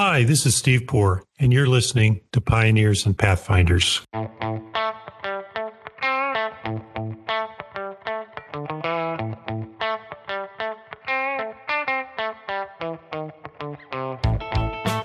Hi, this is Steve Poor, and you're listening to Pioneers and Pathfinders.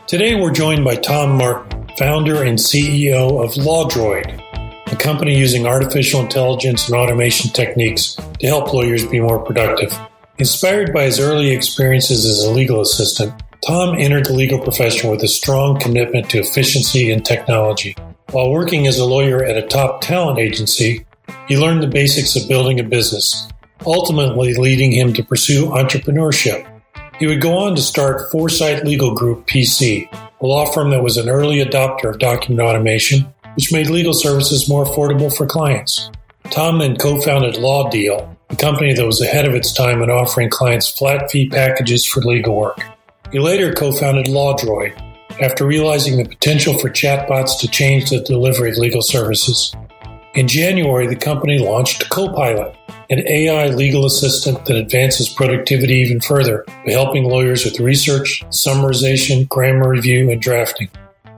Today we're joined by Tom Martin, founder and CEO of LawDroid, a company using artificial intelligence and automation techniques to help lawyers be more productive. Inspired by his early experiences as a legal assistant, Tom entered the legal profession with a strong commitment to efficiency and technology. While working as a lawyer at a top talent agency, he learned the basics of building a business, ultimately leading him to pursue entrepreneurship. He would go on to start Foresight Legal Group PC, a law firm that was an early adopter of document automation, which made legal services more affordable for clients. Tom then co founded LawDeal, a company that was ahead of its time in offering clients flat fee packages for legal work. He later co founded LawDroid after realizing the potential for chatbots to change the delivery of legal services. In January, the company launched Copilot, an AI legal assistant that advances productivity even further by helping lawyers with research, summarization, grammar review, and drafting.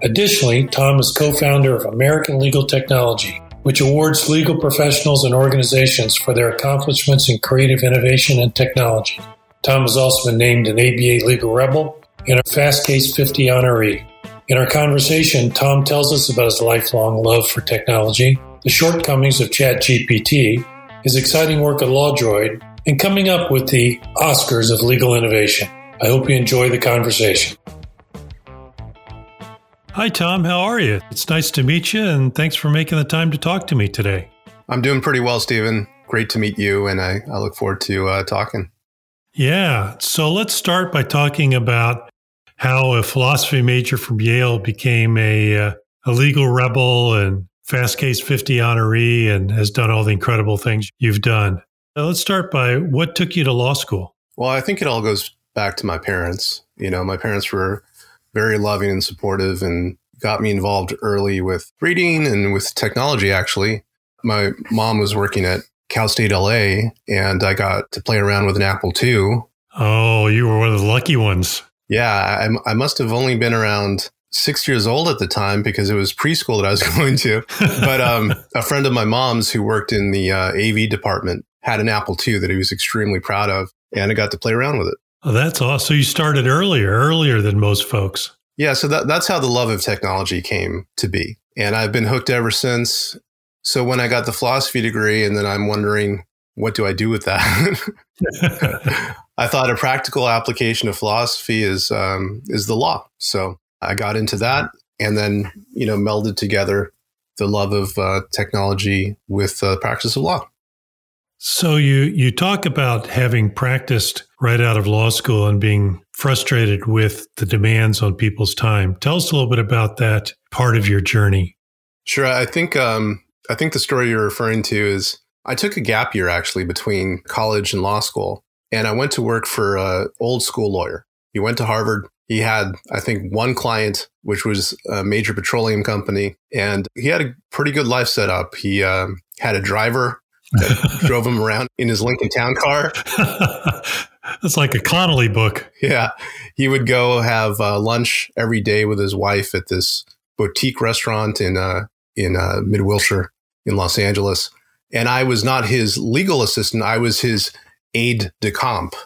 Additionally, Tom is co founder of American Legal Technology, which awards legal professionals and organizations for their accomplishments in creative innovation and technology. Tom has also been named an ABA Legal Rebel and a Fastcase 50 honoree. In our conversation, Tom tells us about his lifelong love for technology, the shortcomings of ChatGPT, his exciting work at LawDroid, and coming up with the Oscars of legal innovation. I hope you enjoy the conversation. Hi, Tom. How are you? It's nice to meet you, and thanks for making the time to talk to me today. I'm doing pretty well, Stephen. Great to meet you, and I, I look forward to uh, talking. Yeah. So let's start by talking about how a philosophy major from Yale became a, uh, a legal rebel and Fastcase 50 honoree and has done all the incredible things you've done. Now, let's start by what took you to law school? Well, I think it all goes back to my parents. You know, my parents were very loving and supportive and got me involved early with reading and with technology, actually. My mom was working at Cal State LA, and I got to play around with an Apple II. Oh, you were one of the lucky ones. Yeah, I, I must have only been around six years old at the time because it was preschool that I was going to. But um, a friend of my mom's who worked in the uh, AV department had an Apple II that he was extremely proud of, and I got to play around with it. Oh, that's awesome. So you started earlier, earlier than most folks. Yeah, so that, that's how the love of technology came to be. And I've been hooked ever since. So when I got the philosophy degree, and then I'm wondering, what do I do with that? I thought a practical application of philosophy is um, is the law. So I got into that, and then you know melded together the love of uh, technology with the practice of law. So you you talk about having practiced right out of law school and being frustrated with the demands on people's time. Tell us a little bit about that part of your journey. Sure, I think um, I think the story you're referring to is I took a gap year actually between college and law school, and I went to work for a old school lawyer. He went to Harvard. He had, I think, one client, which was a major petroleum company, and he had a pretty good life set up. He um, had a driver that drove him around in his Lincoln Town car. That's like a Connelly book. Yeah, he would go have uh, lunch every day with his wife at this boutique restaurant in uh, in uh, Mid Wilshire in Los Angeles. And I was not his legal assistant, I was his aide de camp.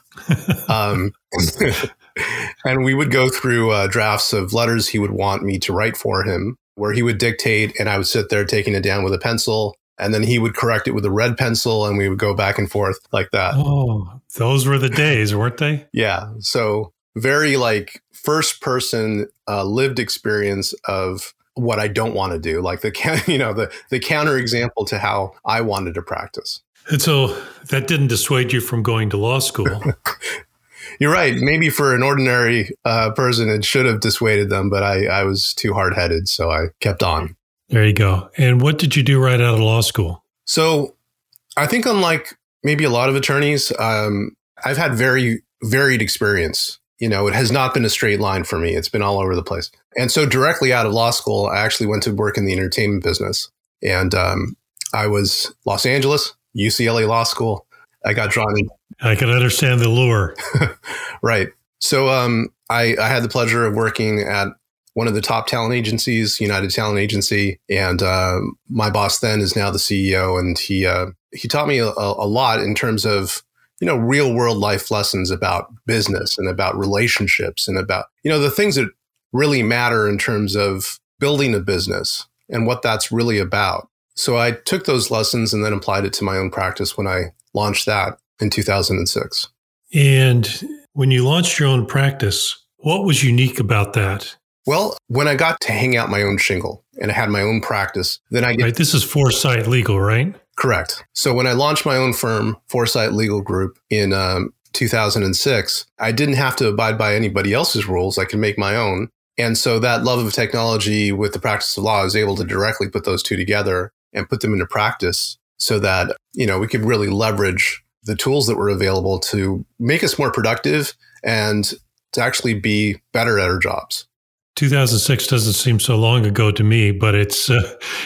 Um, and we would go through uh, drafts of letters he would want me to write for him, where he would dictate, and I would sit there taking it down with a pencil. And then he would correct it with a red pencil, and we would go back and forth like that. Oh, those were the days, weren't they? yeah. So, very like first person uh, lived experience of what I don't want to do, like the you know the the counter example to how I wanted to practice. And so that didn't dissuade you from going to law school. You're right. Maybe for an ordinary uh, person, it should have dissuaded them, but I, I was too hard headed, so I kept on. There you go. And what did you do right out of law school? So I think, unlike maybe a lot of attorneys, um, I've had very varied experience you know, it has not been a straight line for me. It's been all over the place. And so, directly out of law school, I actually went to work in the entertainment business. And um, I was Los Angeles, UCLA Law School. I got drawn in. I can understand the lure. right. So um, I, I had the pleasure of working at one of the top talent agencies, United Talent Agency, and uh, my boss then is now the CEO, and he uh, he taught me a, a, lot in terms of you know real world life lessons about business and about relationships and about you know the things that really matter in terms of building a business and what that's really about. So I took those lessons and then applied it to my own practice when I launched that in 2006. And when you launched your own practice, what was unique about that? Well, when I got to hang out my own shingle and I had my own practice, then I get. Right. This is Foresight Legal, right? Correct. So when I launched my own firm, Foresight Legal Group, in um, 2006, I didn't have to abide by anybody else's rules. I could make my own. And so that love of technology with the practice of law, is able to directly put those two together and put them into practice so that, you know, we could really leverage the tools that were available to make us more productive and to actually be better at our jobs. 2006 doesn't seem so long ago to me, but it's uh,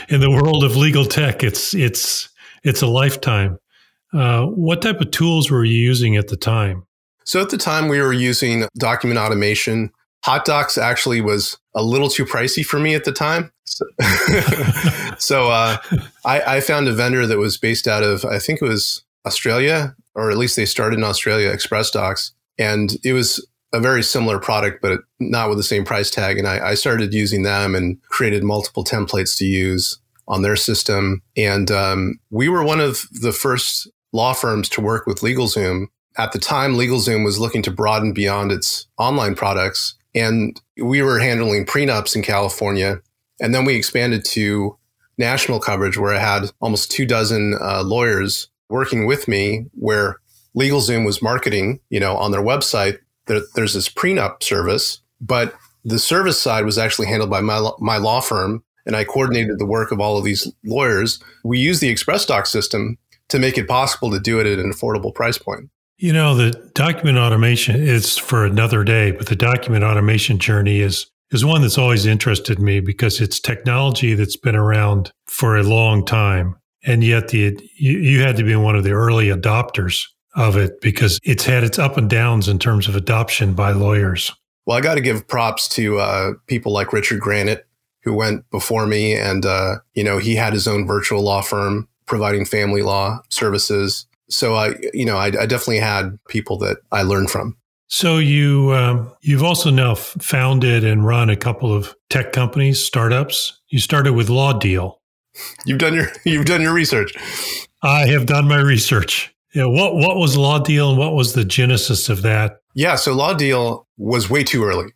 in the world of legal tech. It's it's it's a lifetime. Uh, what type of tools were you using at the time? So at the time, we were using document automation. HotDocs actually was a little too pricey for me at the time. So, so uh, I, I, found a vendor that was based out of, I think it was Australia, or at least they started in Australia, XpressDox. And it was a very similar product, but not with the same price tag. And I, I started using them and created multiple templates to use on their system. And um, we were one of the first law firms to work with LegalZoom. At the time, LegalZoom was looking to broaden beyond its online products. And we were handling prenups in California. And then we expanded to national coverage where I had almost two dozen uh, lawyers working with me where LegalZoom was marketing, you know, on their website. There, there's this prenup service, but the service side was actually handled by my, my law firm. And I coordinated the work of all of these lawyers. We use the Express Doc system to make it possible to do it at an affordable price point. You know, the document automation is for another day, but the document automation journey is is one that's always interested me because it's technology that's been around for a long time and yet the you, you had to be one of the early adopters of it because it's had its up and downs in terms of adoption by lawyers. Well, I got to give props to uh, people like Richard Granat, who went before me, and uh, you know he had his own virtual law firm providing family law services. So I, you know, I, I definitely had people that I learned from. So you um, you've also now founded and run a couple of tech companies, startups. You started with LawDeal, You've done your you've done your research. I have done my research. Yeah, what what was LawDeal and what was the genesis of that? Yeah, so LawDeal was way too early.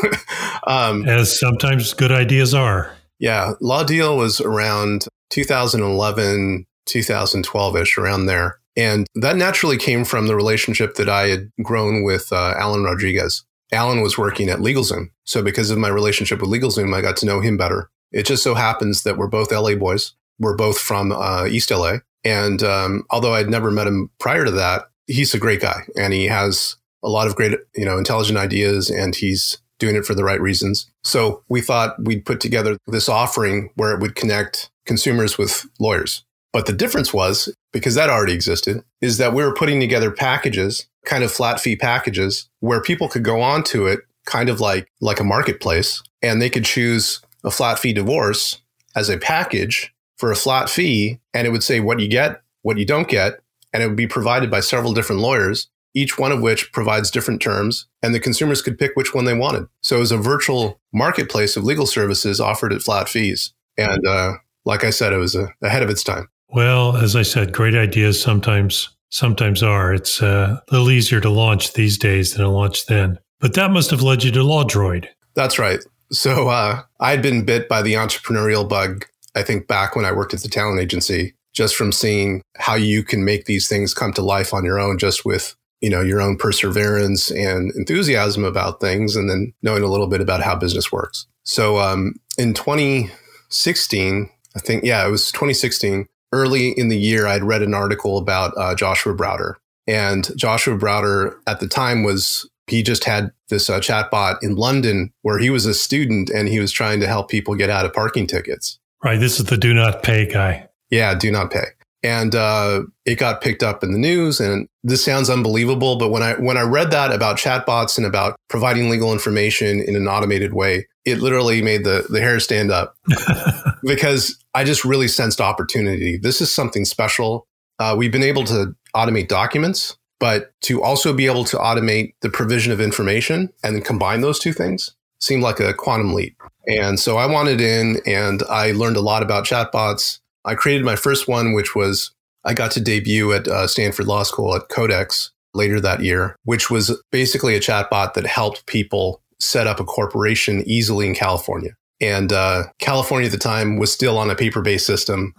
um, As sometimes good ideas are. Yeah, LawDeal was around 2011, 2012 ish, around there. And that naturally came from the relationship that I had grown with uh, Alan Rodriguez. Alan was working at LegalZoom. So because of my relationship with LegalZoom, I got to know him better. It just so happens that we're both LA boys. We're both from uh, East LA. And um, although I'd never met him prior to that, he's a great guy and he has a lot of great, you know, intelligent ideas and he's doing it for the right reasons. So we thought we'd put together this offering where it would connect consumers with lawyers. But the difference was, because that already existed, is that we were putting together packages, kind of flat fee packages, where people could go onto it kind of like like a marketplace and they could choose a flat fee divorce as a package for a flat fee, and it would say what you get, what you don't get, and it would be provided by several different lawyers, each one of which provides different terms, and the consumers could pick which one they wanted. So it was a virtual marketplace of legal services offered at flat fees. And uh, like I said, it was uh, ahead of its time. Well, as I said, great ideas sometimes sometimes are. It's uh, a little easier to launch these days than to launch then. But that must have led you to LawDroid. That's right. So uh, I'd been bit by the entrepreneurial bug, I think, back when I worked at the talent agency, just from seeing how you can make these things come to life on your own, just with you know your own perseverance and enthusiasm about things, and then knowing a little bit about how business works. So um, in 2016, I think, yeah, it was 2016. Early in the year, I'd read an article about uh, Joshua Browder, and Joshua Browder at the time was he just had this uh, chatbot in London where he was a student and he was trying to help people get out of parking tickets. Right. This is the do not pay guy. Yeah, do not pay. And uh, it got picked up in the news. And this sounds unbelievable, but when I when I read that about chatbots and about providing legal information in an automated way, it literally made the the hair stand up because I just really sensed opportunity. This is something special. Uh, we've been able to automate documents, but to also be able to automate the provision of information and then combine those two things seemed like a quantum leap. And so I wanted in and I learned a lot about chatbots. I created my first one, which was I got to debut at uh, Stanford Law School at Codex later that year, which was basically a chatbot that helped people set up a corporation easily in California. And uh, California at the time was still on a paper based system.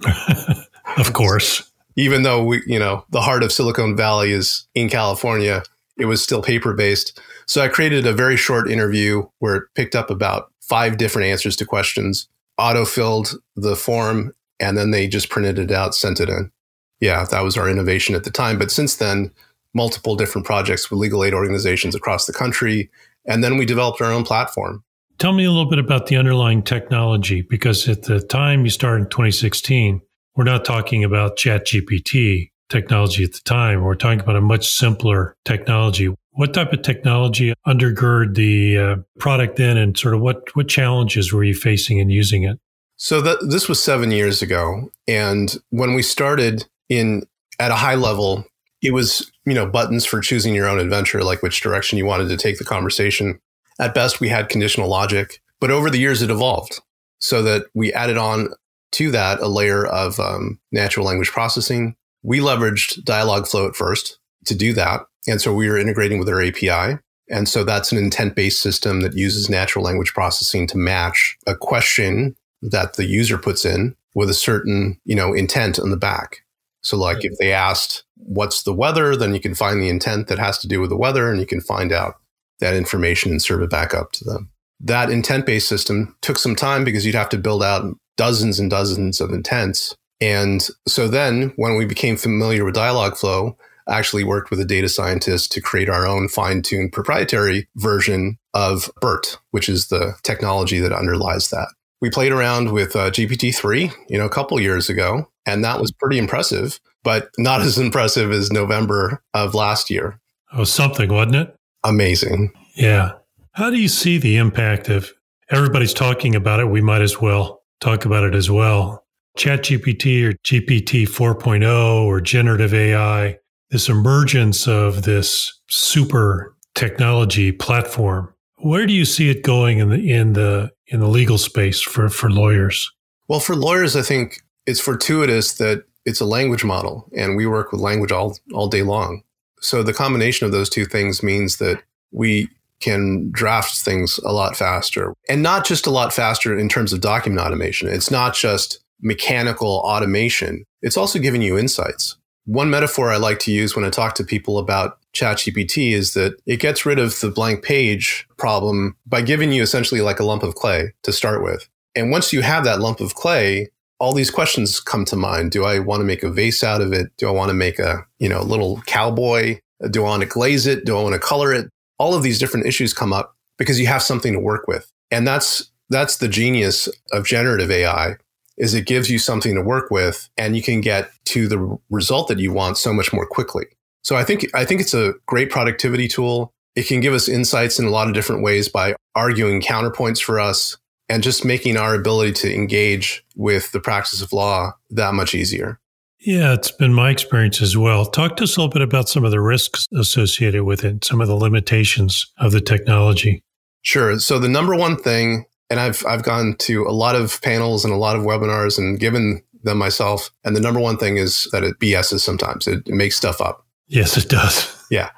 of course. Even though we, you know, the heart of Silicon Valley is in California, it was still paper based. So I created a very short interview where it picked up about five different answers to questions, auto filled the form, and then they just printed it out, sent it in. Yeah, that was our innovation at the time. But since then, multiple different projects with legal aid organizations across the country. And then we developed our own platform. Tell me a little bit about the underlying technology, because at the time you started in 2016, we're not talking about ChatGPT technology at the time. We're talking about a much simpler technology. What type of technology undergird the uh, product then, and sort of what what challenges were you facing in using it? So this was seven years ago, and when we started in at a high level, it was you know buttons for choosing your own adventure, like which direction you wanted to take the conversation. At best, we had conditional logic, but over the years, it evolved so that we added on to that a layer of um, natural language processing. We leveraged Dialogflow at first to do that. And so we were integrating with their API. And so that's an intent based system that uses natural language processing to match a question that the user puts in with a certain, you know, intent on the back. So like if they asked, what's the weather? Then you can find the intent that has to do with the weather and you can find out that information and serve it back up to them. That intent based system took some time because you'd have to build out dozens and dozens of intents. And so then when we became familiar with Dialogflow, actually worked with a data scientist to create our own fine tuned proprietary version of BERT, which is the technology that underlies that. We played around with uh, GPT-3, you know, a couple years ago, and that was pretty impressive, but not as impressive as November of last year. Oh, something, wasn't it? Amazing. Yeah. How do you see the impact of everybody's talking about it? We might as well talk about it as well. ChatGPT or GPT 4.0 or generative AI this emergence of this super technology platform. Where do you see it going in the in the in the legal space for for lawyers? Well, for lawyers, I think it's fortuitous that it's a language model, and we work with language all all day long. So the combination of those two things means that we can draft things a lot faster, and not just a lot faster in terms of document automation. It's not just mechanical automation. It's also giving you insights. One metaphor I like to use when I talk to people about ChatGPT is that it gets rid of the blank page problem by giving you essentially like a lump of clay to start with. And once you have that lump of clay, all these questions come to mind. Do I want to make a vase out of it? Do I want to make a, you know, little cowboy? Do I want to glaze it? Do I want to color it? All of these different issues come up because you have something to work with. And that's that's the genius of generative AI is it gives you something to work with and you can get to the result that you want so much more quickly. So I think I think it's a great productivity tool. It can give us insights in a lot of different ways by arguing counterpoints for us and just making our ability to engage with the practice of law that much easier. Yeah, it's been my experience as well. Talk to us a little bit about some of the risks associated with it, some of the limitations of the technology. Sure. So the number one thing and I've I've gone to a lot of panels and a lot of webinars and given them myself. And the number one thing is that it BSs sometimes. It, it makes stuff up. Yes, it does. Yeah.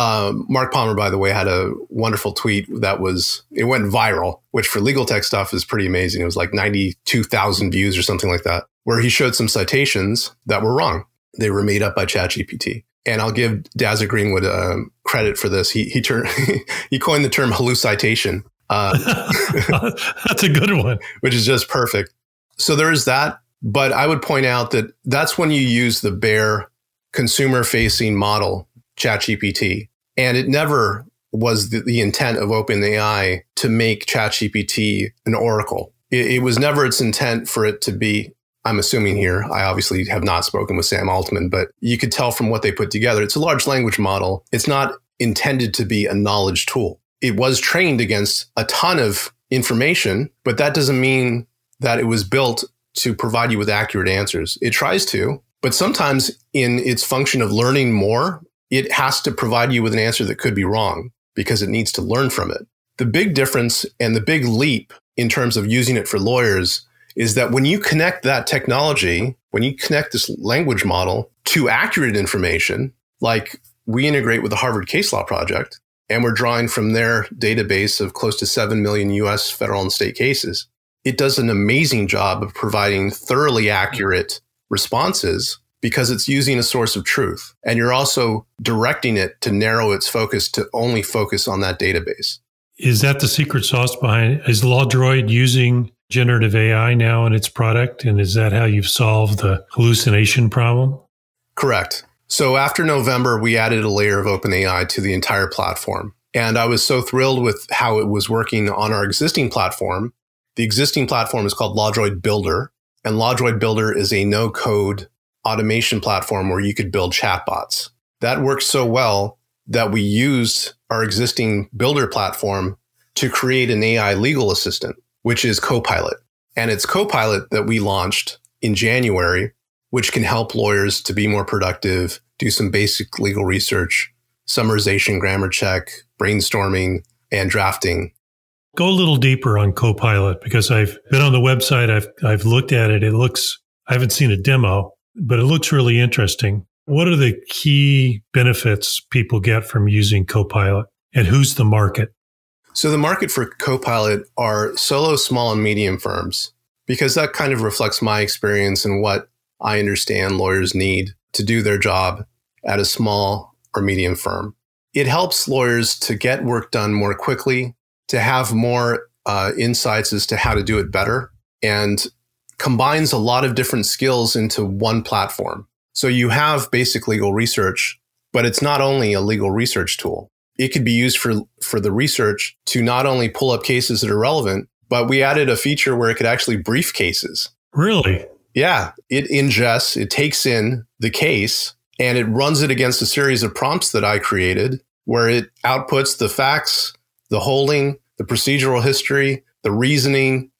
Um, Mark Palmer, by the way, had a wonderful tweet that was it went viral, which for legal tech stuff is pretty amazing. It was like ninety two thousand views or something like that, where he showed some citations that were wrong. They were made up by ChatGPT. And I'll give Dazza Greenwood um, credit for this. He he turned he coined the term hallucitation, uh, that's a good one. Which is just perfect. So there is that. But I would point out that that's when you use the bare consumer facing model, ChatGPT. And it never was the, the intent of OpenAI to make ChatGPT an oracle. It, it was never its intent for it to be I'm assuming here, I obviously have not spoken with Sam Altman, but you could tell from what they put together. It's a large language model. It's not intended to be a knowledge tool. It was trained against a ton of information, but that doesn't mean that it was built to provide you with accurate answers. It tries to, but sometimes in its function of learning more, it has to provide you with an answer that could be wrong because it needs to learn from it. The big difference and the big leap in terms of using it for lawyers is that when you connect that technology, when you connect this language model to accurate information, like we integrate with the Harvard Case Law Project, and we're drawing from their database of close to 7 million US federal and state cases, it does an amazing job of providing thoroughly accurate responses because it's using a source of truth. And you're also directing it to narrow its focus to only focus on that database. Is that the secret sauce behind Is LawDroid using generative AI now in its product? And is that how you've solved the hallucination problem? Correct. So after November, we added a layer of OpenAI to the entire platform. And I was so thrilled with how it was working on our existing platform. The existing platform is called LawDroid Builder. And LawDroid Builder is a no code automation platform where you could build chatbots. That worked so well that we used our existing builder platform to create an AI legal assistant, which is Copilot. And it's Copilot that we launched in January, which can help lawyers to be more productive, do some basic legal research, summarization, grammar check, brainstorming, and drafting. Go a little deeper on Copilot because I've been on the website, I've I've looked at it. It looks I haven't seen a demo, but it looks really interesting. What are the key benefits people get from using Copilot and who's the market? So, the market for Copilot are solo, small, and medium firms because that kind of reflects my experience and what I understand lawyers need to do their job at a small or medium firm. It helps lawyers to get work done more quickly, to have more uh, insights as to how to do it better, and combines a lot of different skills into one platform. So you have basic legal research, but it's not only a legal research tool. It could be used for, for the research to not only pull up cases that are relevant, but we added a feature where it could actually brief cases. Really? Yeah. It ingests, it takes in the case and it runs it against a series of prompts that I created where it outputs the facts, the holding, the procedural history, the reasoning,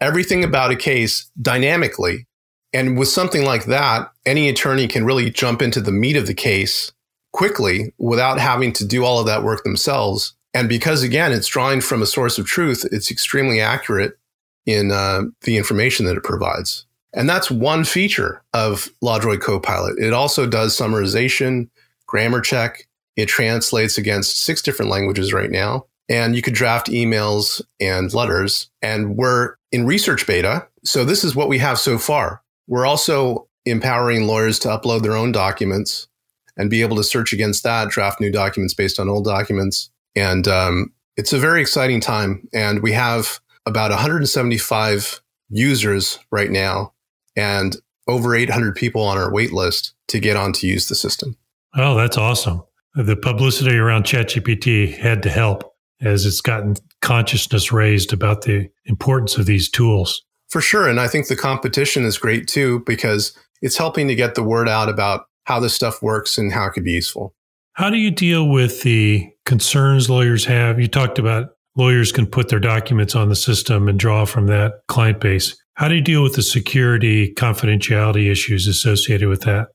everything about a case dynamically. And with something like that, any attorney can really jump into the meat of the case quickly without having to do all of that work themselves. And because, again, it's drawing from a source of truth, it's extremely accurate in uh, the information that it provides. And that's one feature of LawDroid Copilot. It also does summarization, grammar check. It translates against six different languages right now and you could draft emails and letters. And we're in research beta. So this is what we have so far. We're also empowering lawyers to upload their own documents and be able to search against that, draft new documents based on old documents. And um, it's a very exciting time. And we have about 175 users right now and over 800 people on our wait list to get on to use the system. Oh, that's awesome. The publicity around ChatGPT had to help as it's gotten consciousness raised about the importance of these tools. For sure. And I think the competition is great too, because it's helping to get the word out about how this stuff works and how it could be useful. How do you deal with the concerns lawyers have? You talked about lawyers can put their documents on the system and draw from that client base. How do you deal with the security, confidentiality issues associated with that?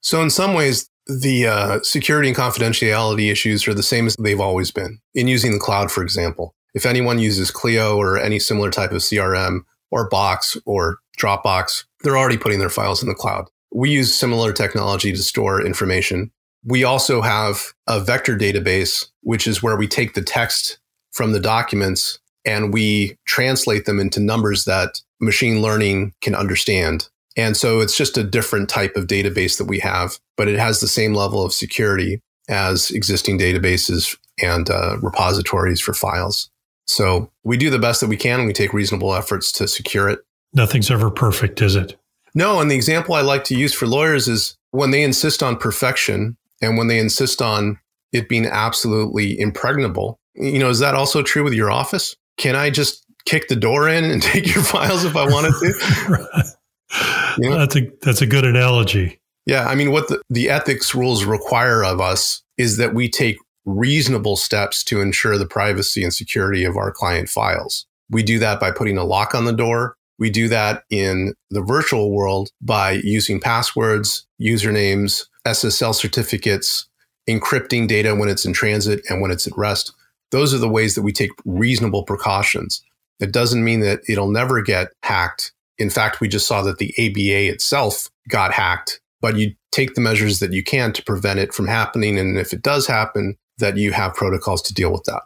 So, in some ways, the uh, security and confidentiality issues are the same as they've always been in using the cloud, for example. If anyone uses Clio or any similar type of CRM or Box or Dropbox, they're already putting their files in the cloud. We use similar technology to store information. We also have a vector database, which is where we take the text from the documents and we translate them into numbers that machine learning can understand. And so it's just a different type of database that we have, but it has the same level of security as existing databases and uh, repositories for files. So we do the best that we can and we take reasonable efforts to secure it. Nothing's ever perfect, is it? No. And the example I like to use for lawyers is when they insist on perfection and when they insist on it being absolutely impregnable. You know, is that also true with your office? Can I just kick the door in and take your files if I wanted to? You know? That's a that's a good analogy. Yeah, I mean, what the, the ethics rules require of us is that we take reasonable steps to ensure the privacy and security of our client files. We do that by putting a lock on the door. We do that in the virtual world by using passwords, usernames, SSL certificates, encrypting data when it's in transit and when it's at rest. Those are the ways that we take reasonable precautions. It doesn't mean that it'll never get hacked. In fact, we just saw that the ABA itself got hacked, but you take the measures that you can to prevent it from happening. And if it does happen, that you have protocols to deal with that.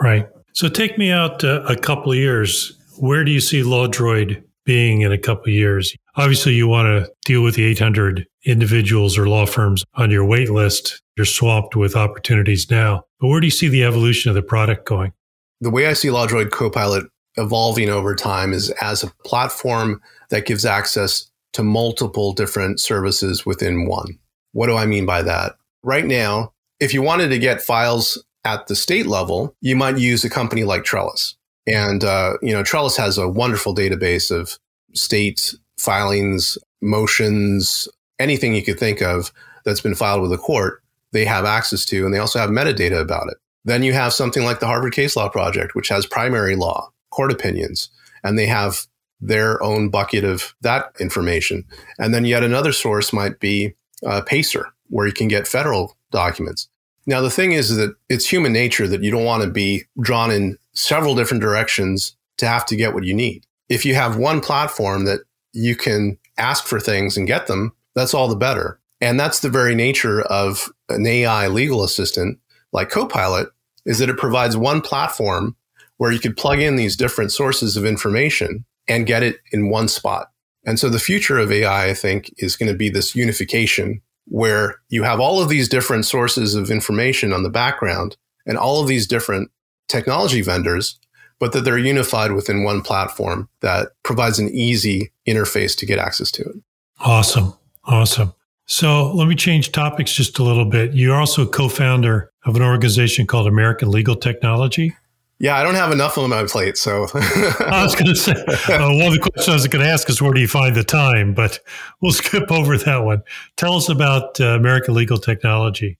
Right. So take me out a couple of years. Where do you see LawDroid being in a couple of years? Obviously, you want to deal with the 800 individuals or law firms on your wait list. You're swamped with opportunities now. But where do you see the evolution of the product going? The way I see LawDroid Copilot evolving over time is as a platform that gives access to multiple different services within one. What do I mean by that? Right now, if you wanted to get files at the state level, you might use a company like Trellis. And, uh, you know, Trellis has a wonderful database of state filings, motions, anything you could think of that's been filed with a court, they have access to, and they also have metadata about it. Then you have something like the Harvard Case Law Project, which has primary law, court opinions, and they have their own bucket of that information. And then yet another source might be uh, Pacer, where you can get federal documents. Now, the thing is that it's human nature that you don't want to be drawn in several different directions to have to get what you need. If you have one platform that you can ask for things and get them, that's all the better. And that's the very nature of an AI legal assistant like Copilot is that it provides one platform where you could plug in these different sources of information and get it in one spot. And so the future of AI, I think, is going to be this unification where you have all of these different sources of information on the background and all of these different technology vendors, but that they're unified within one platform that provides an easy interface to get access to it. Awesome. Awesome. So let me change topics just a little bit. You're also a co founder of an organization called American Legal Technology. Yeah, I don't have enough on my plate. So I was going to say, uh, one of the questions I was going to ask is where do you find the time? But we'll skip over that one. Tell us about uh, American Legal Technology.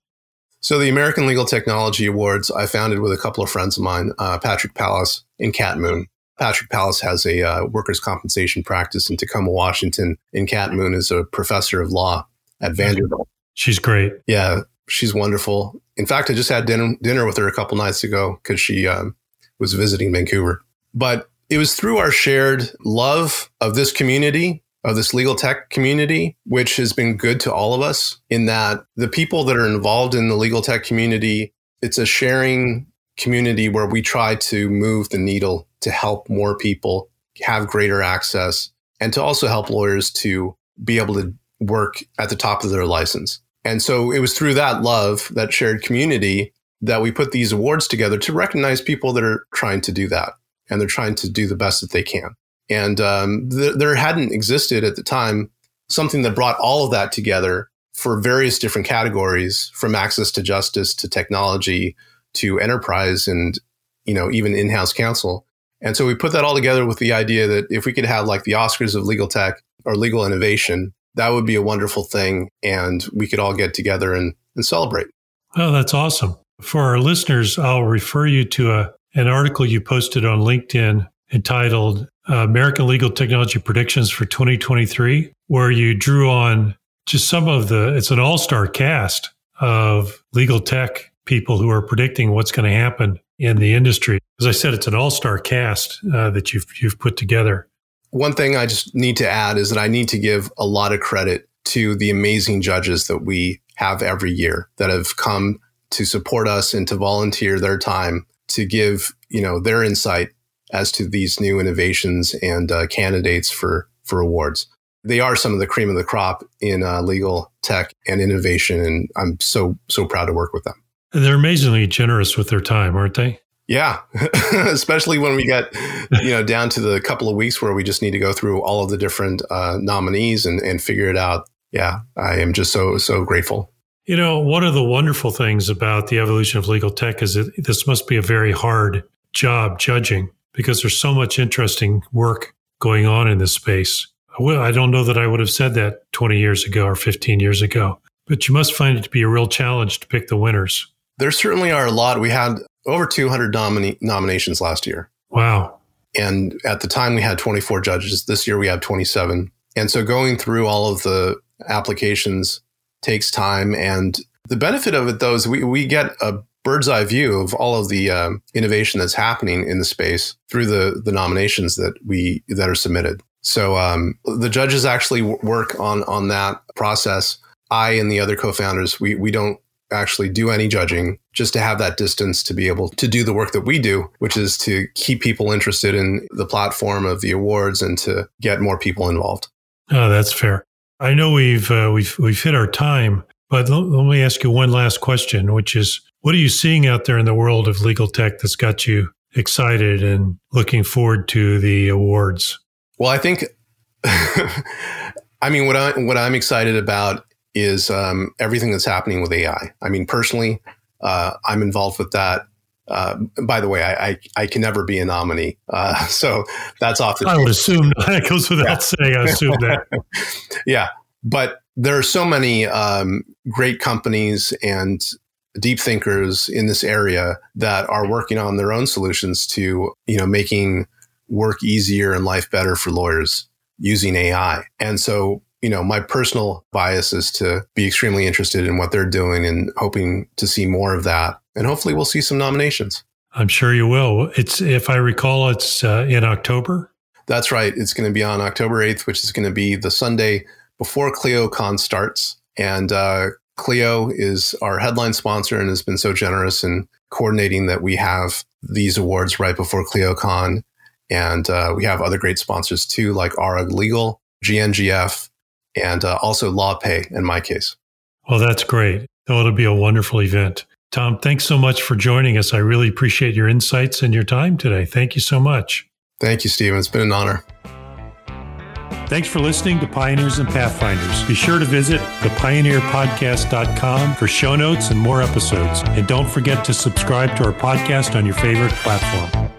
So, the American Legal Technology Awards I founded with a couple of friends of mine, uh, Patrick Palace and Kat Moon. Patrick Palace has a uh, workers' compensation practice in Tacoma, Washington, and Kat Moon is a professor of law at Vanderbilt. She's great. Yeah, she's wonderful. In fact, I just had dinner, dinner with her a couple nights ago because she um, was visiting Vancouver. But it was through our shared love of this community, of this legal tech community, which has been good to all of us in that the people that are involved in the legal tech community, it's a sharing community where we try to move the needle to help more people have greater access and to also help lawyers to be able to work at the top of their license. And so it was through that love, that shared community, that we put these awards together to recognize people that are trying to do that and they're trying to do the best that they can. And um, th- there hadn't existed at the time something that brought all of that together for various different categories from access to justice to technology to enterprise and you know even in-house counsel. And so we put that all together with the idea that if we could have like the oscars of legal tech or legal innovation that would be a wonderful thing and we could all get together and, and celebrate. Oh that's awesome for our listeners, I'll refer you to a, an article you posted on LinkedIn entitled American Legal Technology Predictions for 2023, where you drew on just some of the, it's an all star cast of legal tech people who are predicting what's going to happen in the industry. As I said, it's an all star cast uh, that you've, you've put together. One thing I just need to add is that I need to give a lot of credit to the amazing judges that we have every year that have come to support us and to volunteer their time to give you know their insight as to these new innovations and uh, candidates for for awards. They are some of the cream of the crop in uh, legal tech and innovation, and I'm so so proud to work with them. And they're amazingly generous with their time, aren't they? Yeah, especially when we get you know down to the couple of weeks where we just need to go through all of the different uh, nominees and, and figure it out. Yeah, I am just so so grateful. You know, one of the wonderful things about the evolution of legal tech is that this must be a very hard job judging because there's so much interesting work going on in this space. Well, I don't know that I would have said that 20 years ago or 15 years ago, but you must find it to be a real challenge to pick the winners. There certainly are a lot. We had over 200 nomina- nominations last year. Wow. And at the time, we had 24 judges. This year, we have 27. And so going through all of the applications takes time. And the benefit of it, though, is we, we get a bird's eye view of all of the um, innovation that's happening in the space through the, the nominations that we that are submitted. So um, the judges actually work on on that process. I and the other co-founders, we we don't actually do any judging just to have that distance to be able to do the work that we do, which is to keep people interested in the platform of the awards and to get more people involved. Oh, that's fair. I know we've uh, we've we've hit our time, but l- let me ask you one last question, which is, what are you seeing out there in the world of legal tech that's got you excited and looking forward to the awards? Well, I think, I mean, what I what I'm excited about is um, everything that's happening with AI. I mean, personally, uh, I'm involved with that. Uh, by the way, I, I, I can never be a nominee, uh, so that's off the. I would assume that goes without yeah. saying. I assume that. yeah, but there are so many um, great companies and deep thinkers in this area that are working on their own solutions to you know making work easier and life better for lawyers using AI. And so you know, my personal bias is to be extremely interested in what they're doing and hoping to see more of that. And hopefully we'll see some nominations. I'm sure you will. It's, if I recall, it's uh, in October. That's right. It's going to be on October 8th, which is going to be the Sunday before ClioCon starts. And uh, Clio is our headline sponsor and has been so generous in coordinating that we have these awards right before ClioCon. And uh, we have other great sponsors too, like ARAG Legal, GNGF, and uh, also LawPay in MyCase. Well, that's great. Oh, it'll be a wonderful event. Tom, thanks so much for joining us. I really appreciate your insights and your time today. Thank you so much. Thank you, Stephen. It's been an honor. Thanks for listening to Pioneers and Pathfinders. Be sure to visit thepioneerpodcast.com for show notes and more episodes. And don't forget to subscribe to our podcast on your favorite platform.